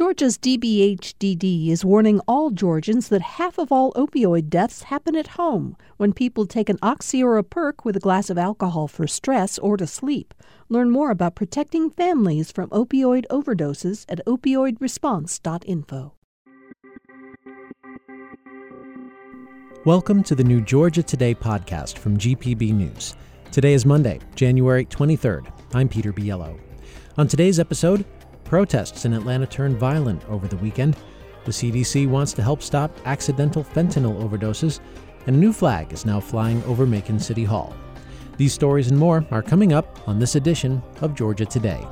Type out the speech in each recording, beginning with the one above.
Georgia's DBHDD is warning all Georgians that half of all opioid deaths happen at home when people take an oxy or a perk with a glass of alcohol for stress or to sleep. Learn more about protecting families from opioid overdoses at opioidresponse.info. Welcome to the new Georgia Today podcast from GPB News. Today is Monday, January 23rd. I'm Peter Biello. On today's episode, Protests in Atlanta turned violent over the weekend. The CDC wants to help stop accidental fentanyl overdoses, and a new flag is now flying over Macon City Hall. These stories and more are coming up on this edition of Georgia Today.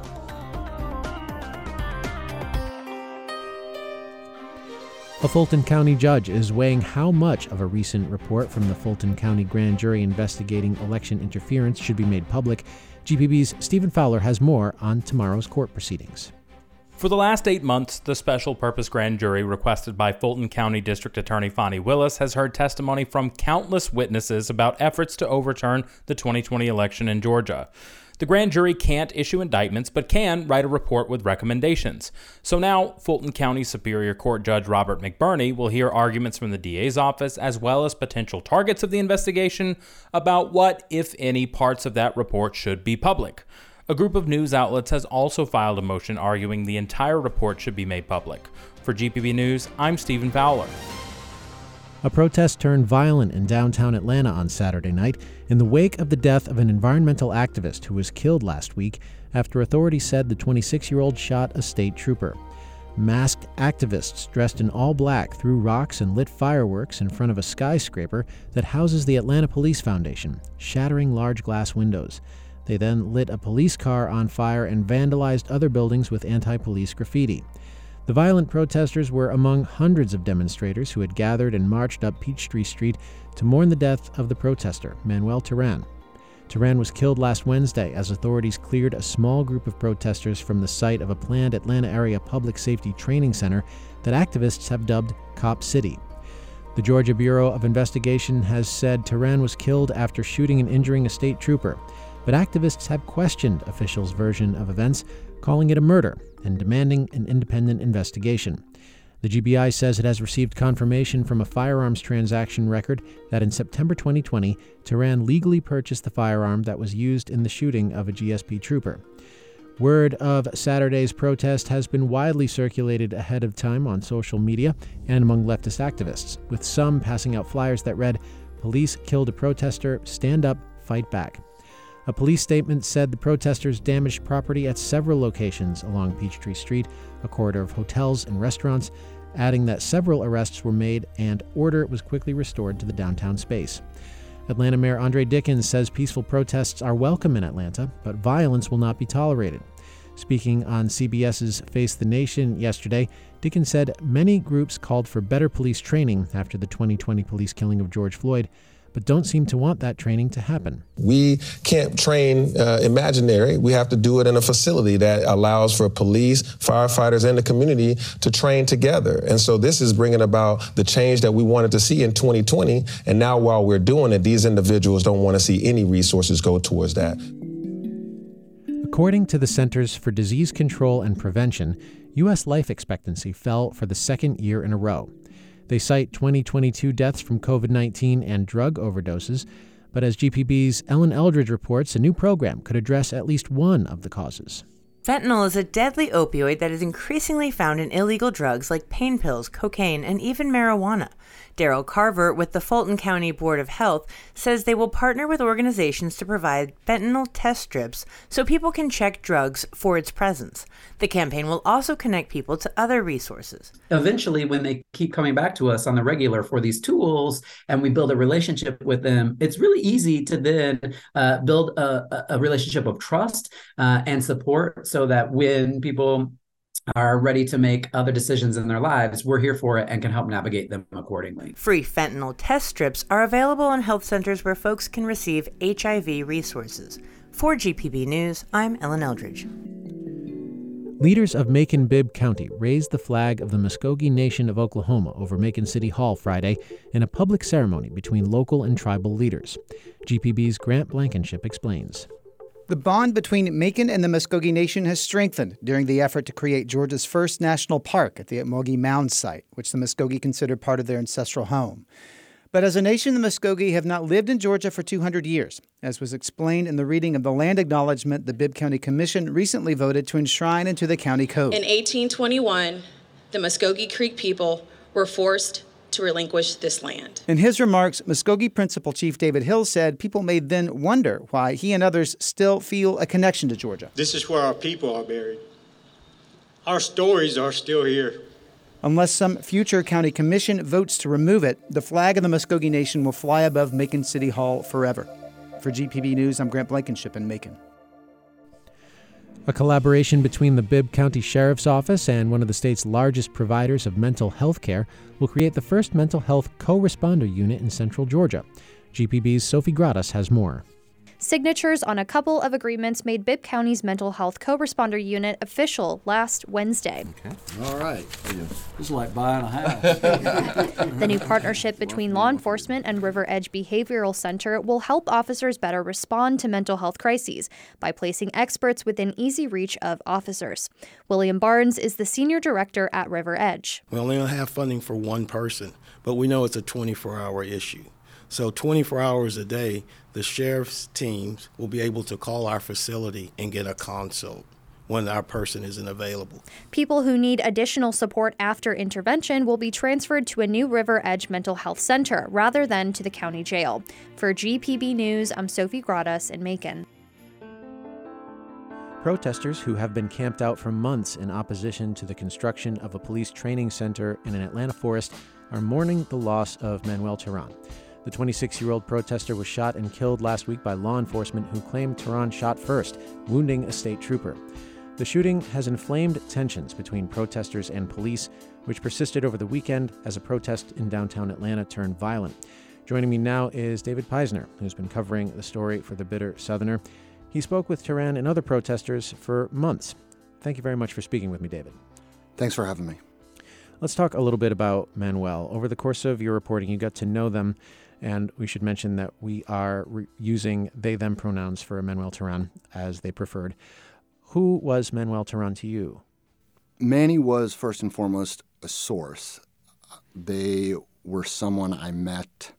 A Fulton County judge is weighing how much of a recent report from the Fulton County grand jury investigating election interference should be made public. GPB's Stephen Fowler has more on tomorrow's court proceedings. For the last eight months, the special purpose grand jury requested by Fulton County District Attorney Fani Willis has heard testimony from countless witnesses about efforts to overturn the 2020 election in Georgia. The grand jury can't issue indictments, but can write a report with recommendations. So now, Fulton County Superior Court Judge Robert McBurney will hear arguments from the DA's office as well as potential targets of the investigation about what, if any, parts of that report should be public. A group of news outlets has also filed a motion arguing the entire report should be made public. For GPB News, I'm Stephen Fowler. A protest turned violent in downtown Atlanta on Saturday night in the wake of the death of an environmental activist who was killed last week after authorities said the 26 year old shot a state trooper. Masked activists dressed in all black threw rocks and lit fireworks in front of a skyscraper that houses the Atlanta Police Foundation, shattering large glass windows. They then lit a police car on fire and vandalized other buildings with anti police graffiti. The violent protesters were among hundreds of demonstrators who had gathered and marched up Peachtree Street to mourn the death of the protester, Manuel Terán. Terán was killed last Wednesday as authorities cleared a small group of protesters from the site of a planned Atlanta area public safety training center that activists have dubbed Cop City. The Georgia Bureau of Investigation has said Terán was killed after shooting and injuring a state trooper but activists have questioned officials' version of events, calling it a murder and demanding an independent investigation. The GBI says it has received confirmation from a firearms transaction record that in September 2020, Terán legally purchased the firearm that was used in the shooting of a GSP trooper. Word of Saturday's protest has been widely circulated ahead of time on social media and among leftist activists, with some passing out flyers that read, Police killed a protester, stand up, fight back. A police statement said the protesters damaged property at several locations along Peachtree Street, a corridor of hotels and restaurants, adding that several arrests were made and order was quickly restored to the downtown space. Atlanta Mayor Andre Dickens says peaceful protests are welcome in Atlanta, but violence will not be tolerated. Speaking on CBS's Face the Nation yesterday, Dickens said many groups called for better police training after the 2020 police killing of George Floyd, but don't seem to want that training to happen. We can't train uh, imaginary. We have to do it in a facility that allows for police, firefighters, and the community to train together. And so this is bringing about the change that we wanted to see in 2020. And now, while we're doing it, these individuals don't want to see any resources go towards that. According to the Centers for Disease Control and Prevention, U.S. life expectancy fell for the second year in a row. They cite 2022 deaths from COVID 19 and drug overdoses, but as GPB's Ellen Eldridge reports, a new program could address at least one of the causes. Fentanyl is a deadly opioid that is increasingly found in illegal drugs like pain pills, cocaine, and even marijuana. Daryl Carver with the Fulton County Board of Health says they will partner with organizations to provide fentanyl test strips so people can check drugs for its presence. The campaign will also connect people to other resources. Eventually, when they keep coming back to us on the regular for these tools and we build a relationship with them, it's really easy to then uh, build a, a, relationship of trust uh, and support so that when people are ready to make other decisions in their lives, we're here for it and can help navigate them accordingly. Free fentanyl test strips are available in health centers where folks can receive HIV resources. For GPB News, I'm Ellen Eldridge. Leaders of Macon Bibb County raised the flag of the Muscogee Nation of Oklahoma over Macon City Hall Friday in a public ceremony between local and tribal leaders. GPB's Grant Blankenship explains. The bond between Macon and the Muscogee Nation has strengthened during the effort to create Georgia's first national park at the Ocmulgee Mound site, which the Muscogee considered part of their ancestral home. But as a nation, the Muscogee have not lived in Georgia for 200 years, as was explained in the reading of the land acknowledgement the Bibb County Commission recently voted to enshrine into the county code. In 1821, the Muscogee Creek people were forced to relinquish this land. In his remarks, Muscogee Principal Chief David Hill said people may then wonder why he and others still feel a connection to Georgia. This is where our people are buried. Our stories are still here. Unless some future county commission votes to remove it, the flag of the Muscogee Nation will fly above Macon City Hall forever. For GPB News, I'm Grant Blankenship in Macon. A collaboration between the Bibb County Sheriff's Office and one of the state's largest providers of mental health care will create the first mental health co responder unit in central Georgia. GPB's Sofi Gratas has more. Signatures on a couple of agreements made Bibb County's mental health co responder unit official last Wednesday. Okay. All right. It's like buying a house. the new partnership between law enforcement and River Edge Behavioral Center will help officers better respond to mental health crises by placing experts within easy reach of officers. William Barnes is the senior director at River Edge. We only have funding for one person, but we know it's a 24 hour issue. So 24 hours a day, the sheriff's teams will be able to call our facility and get a consult when our person isn't available. People who need additional support after intervention will be transferred to a new River Edge Mental Health Center rather than to the county jail. For GPB News, I'm Sofi Gratas in Macon. Protesters who have been camped out for months in opposition to the construction of a police training center in an Atlanta forest are mourning the loss of Manuel Terán. The 26 year old protester was shot and killed last week by law enforcement who claimed Terán shot first, wounding a state trooper. The shooting has inflamed tensions between protesters and police, which persisted over the weekend as a protest in downtown Atlanta turned violent. Joining me now is David Peisner, who's been covering the story for the Bitter Southerner. He spoke with Terán and other protesters for months. Thank you very much for speaking with me, David. Thanks for having me. Let's talk a little bit about Manuel. Over the course of your reporting, you got to know them and we should mention that we are re- using they them pronouns for Manuel Terán as they preferred. Who was Manuel Terán to you? Manny was first and foremost a source. They were someone I met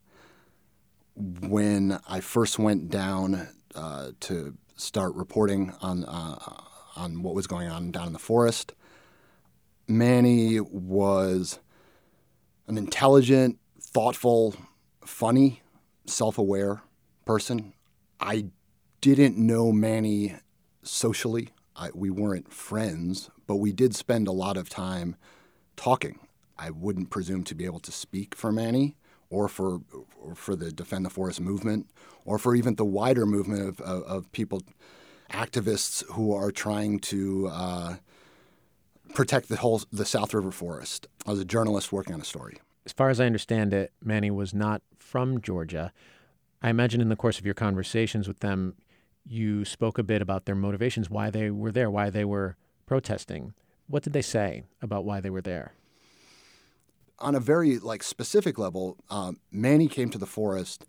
when I first went down uh, to start reporting on uh, on what was going on down in the forest. Manny was an intelligent, thoughtful funny, self aware person. I didn't know Manny socially. I, we weren't friends, but we did spend a lot of time talking. I wouldn't presume to be able to speak for Manny or for or for the Defend the Forest movement or for even the wider movement of, of, of people, activists who are trying to uh, protect the whole the South River Forest. I was a journalist working on a story. As far as I understand it, Manny was not from Georgia. I imagine in the course of your conversations with them, you spoke a bit about their motivations, why they were there, why they were protesting. What did they say about why they were there? On a very like specific level, um, Manny came to the forest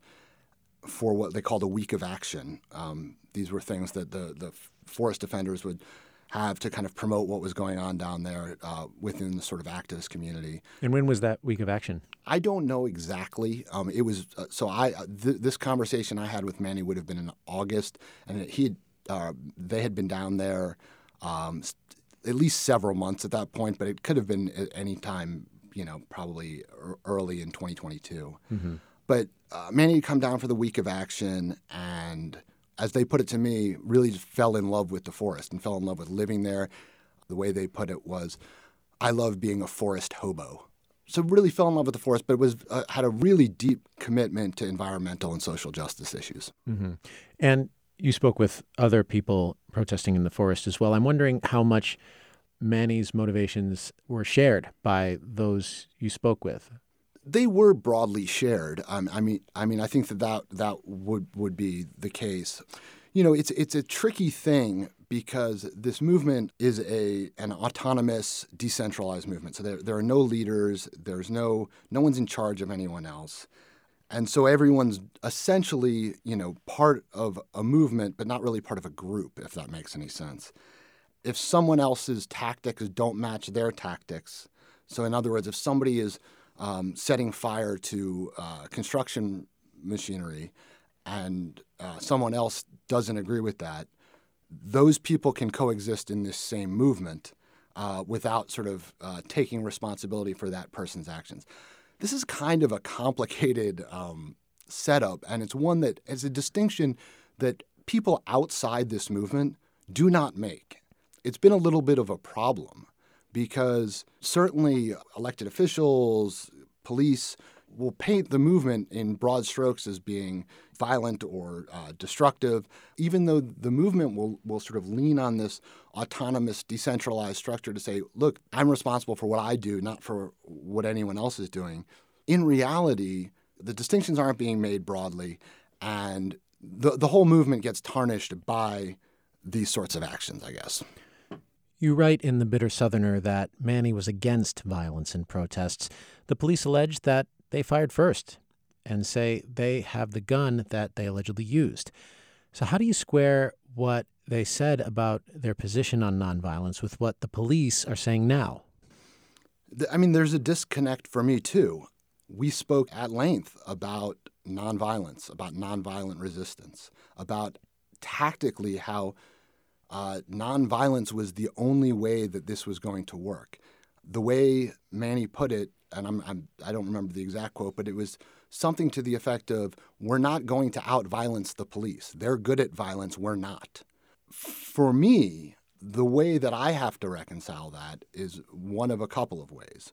for what they called a week of action. Um, these were things that the the forest defenders would have to kind of promote what was going on down there uh, within the sort of activist community. And when was that week of action? I don't know exactly. Um, it was uh, so I uh, th- this conversation I had with Manny would have been in August, and he had, uh, they had been down there um, at least several months at that point, but it could have been at any time, you know, probably early in 2022. Mm-hmm. But uh, Manny had come down for the week of action and as they put it to me, really fell in love with the forest and fell in love with living there. The way they put it was, I love being a forest hobo. So really fell in love with the forest, but was uh, had a really deep commitment to environmental and social justice issues. Mm-hmm. And you spoke with other people protesting in the forest as well. I'm wondering how much Manny's motivations were shared by those you spoke with they were broadly shared. Um, I mean, I mean, I think that, that that would would be the case. You know, it's it's a tricky thing because this movement is a an autonomous, decentralized movement. So there there are no leaders. There's no no one's in charge of anyone else. And so everyone's essentially, you know, part of a movement, but not really part of a group, if that makes any sense. If someone else's tactics don't match their tactics, so in other words, if somebody is um, setting fire to uh, construction machinery and uh, someone else doesn't agree with that, those people can coexist in this same movement uh, without sort of uh, taking responsibility for that person's actions. This is kind of a complicated um, setup, and it's one that is a distinction that people outside this movement do not make. It's been a little bit of a problem because certainly elected officials, police will paint the movement in broad strokes as being violent or uh, destructive, even though the movement will, will sort of lean on this autonomous, decentralized structure to say, look, I'm responsible for what I do, not for what anyone else is doing. In reality, the distinctions aren't being made broadly, and the, the whole movement gets tarnished by these sorts of actions, I guess. You write in The Bitter Southerner that Manny was against violence in protests. The police allege that they fired first and say they have the gun that they allegedly used. So, how do you square what they said about their position on nonviolence with what the police are saying now? I mean, there's a disconnect for me, too. We spoke at length about nonviolence, about nonviolent resistance, about tactically how uh, nonviolence was the only way that this was going to work. The way Manny put it, and I'm, I'm, I don't remember the exact quote, but it was something to the effect of, "We're not going to out-violence the police. They're good at violence. We're not." For me, the way that I have to reconcile that is one of a couple of ways.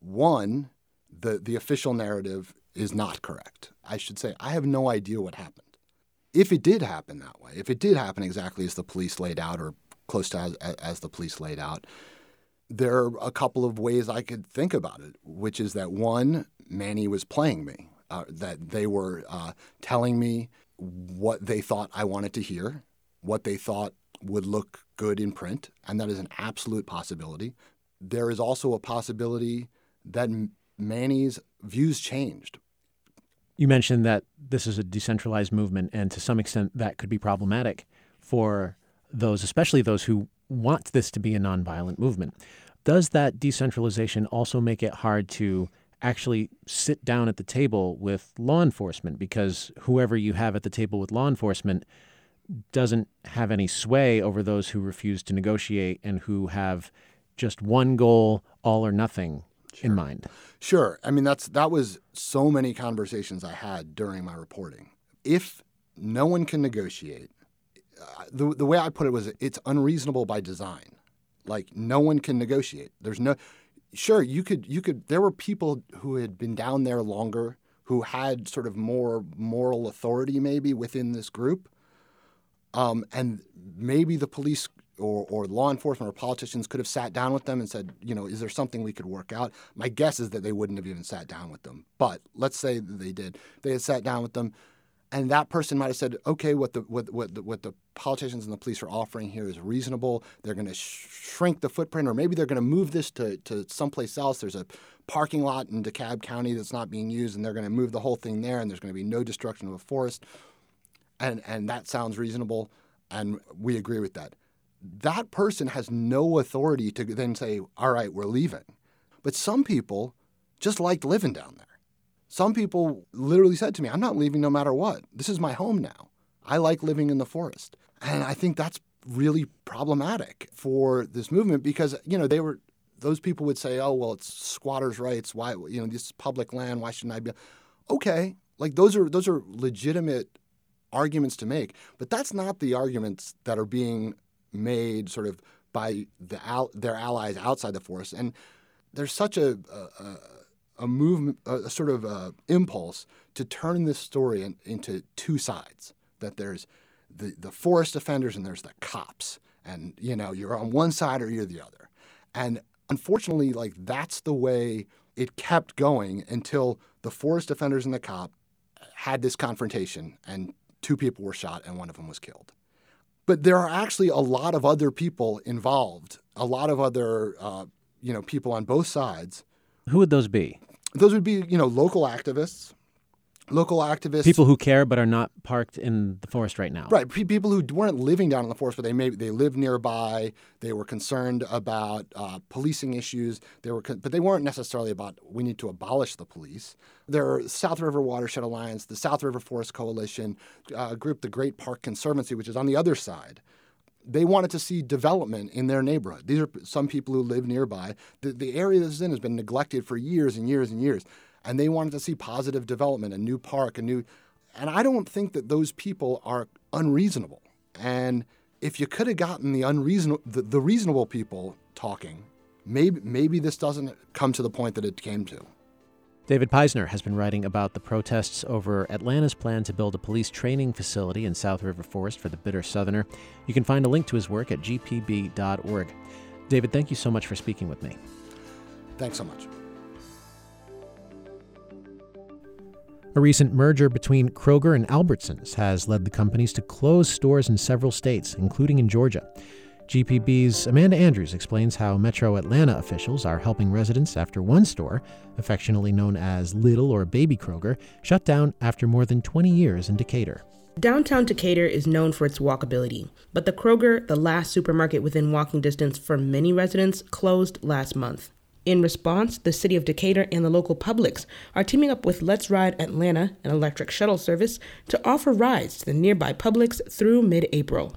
One, the the official narrative is not correct. I should say I have no idea what happened if it did happen that way, if it did happen exactly as the police laid out or close to as, as the police laid out, there are a couple of ways I could think about it, which is that one, Manny was playing me, uh, that they were uh, telling me what they thought I wanted to hear, what they thought would look good in print, and that is an absolute possibility. There is also a possibility that Manny's views changed you mentioned that this is a decentralized movement, and to some extent, that could be problematic for those, especially those who want this to be a nonviolent movement. Does that decentralization also make it hard to actually sit down at the table with law enforcement? Because whoever you have at the table with law enforcement doesn't have any sway over those who refuse to negotiate and who have just one goal, all or nothing sure. in mind. Sure. I mean, that's that was so many conversations I had during my reporting. If no one can negotiate, uh, the the way I put it was it's unreasonable by design. Like no one can negotiate. There's no sure you could you could there were people who had been down there longer who had sort of more moral authority maybe within this group um, and maybe the police or, or law enforcement or politicians could have sat down with them and said, you know, is there something we could work out? My guess is that they wouldn't have even sat down with them. But let's say they did. They had sat down with them, and that person might have said, okay, what the what what the, what the politicians and the police are offering here is reasonable. They're going to sh- shrink the footprint, or maybe they're going to move this to to someplace else. There's a parking lot in DeKalb County that's not being used, and they're going to move the whole thing there, and there's going to be no destruction of a forest, and and that sounds reasonable, and we agree with that that person has no authority to then say, all right, we're leaving. But some people just liked living down there. Some people literally said to me, I'm not leaving no matter what. This is my home now. I like living in the forest. And I think that's really problematic for this movement because, you know, they were, those people would say, oh, well, it's squatters' rights. Why, you know, this is public land. Why shouldn't I be? Okay. Like those are, those are legitimate arguments to make, but that's not the arguments that are being made sort of by the al- their allies outside the force. And there's such a, a, a movement, a, sort of a impulse to turn this story in, into two sides. That there's the, the forest defenders and there's the cops. And, you know, you're on one side or you're the other. And unfortunately, like that's the way it kept going until the forest defenders and the cop had this confrontation and two people were shot and one of them was killed. But there are actually a lot of other people involved, a lot of other uh, you know people on both sides. Who would those be? Those would be you know local activists, local activists, people who care but are not parked in the forest right now. Right, people who weren't living down in the forest, but they may they lived nearby. They were concerned about uh, policing issues. They were, but they weren't necessarily about we need to abolish the police. There are South River Watershed Alliance, the South River Forest Coalition, uh, a group, the Great Park Conservancy, which is on the other side they wanted to see development in their neighborhood. These are some people who live nearby. The, the area this is in has been neglected for years and years and years and they wanted to see positive development, a new park, a new. And I don't think that those people are unreasonable. And if you could have gotten the unreasonable, the, the reasonable people talking, maybe maybe this doesn't come to the point that it came to. David Peisner has been writing about the protests over Atlanta's plan to build a police training facility in South River Forest for the bitter Southerner. You can find a link to his work at gpb.org. David, thank you so much for speaking with me. Thanks so much. A recent merger between Kroger and Albertsons has led the companies to close stores in several states, including in Georgia. GPB's Amanda Andrews explains how Metro Atlanta officials are helping residents after one store, affectionately known as Little or Baby Kroger, shut down after more than 20 years in Decatur. Downtown Decatur is known for its walkability, but the Kroger, the last supermarket within walking distance for many residents, closed last month. In response, the city of Decatur and the local Publix are teaming up with Let's Ride Atlanta, an electric shuttle service, to offer rides to the nearby Publix through mid April.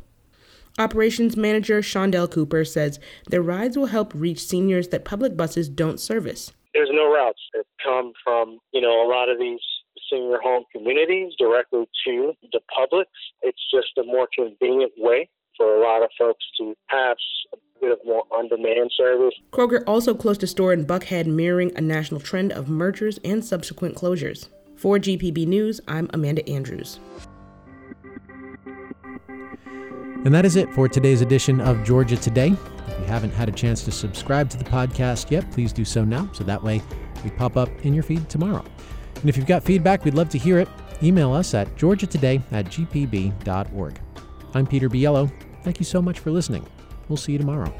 Operations manager Shondell Cooper says their rides will help reach seniors that public buses don't service. There's no routes that come from, you know, a lot of these senior home communities directly to the Publix. It's just a more convenient way for a lot of folks to have a bit of more on-demand service. Kroger also closed a store in Buckhead, mirroring a national trend of mergers and subsequent closures. For GPB News, I'm Amanda Andrews. And that is it for today's edition of Georgia Today. If you haven't had a chance to subscribe to the podcast yet, please do so now, so that way we pop up in your feed tomorrow. And if you've got feedback, we'd love to hear it. Email us at georgiatoday at gpb.org. I'm Peter Biello. Thank you so much for listening. We'll see you tomorrow.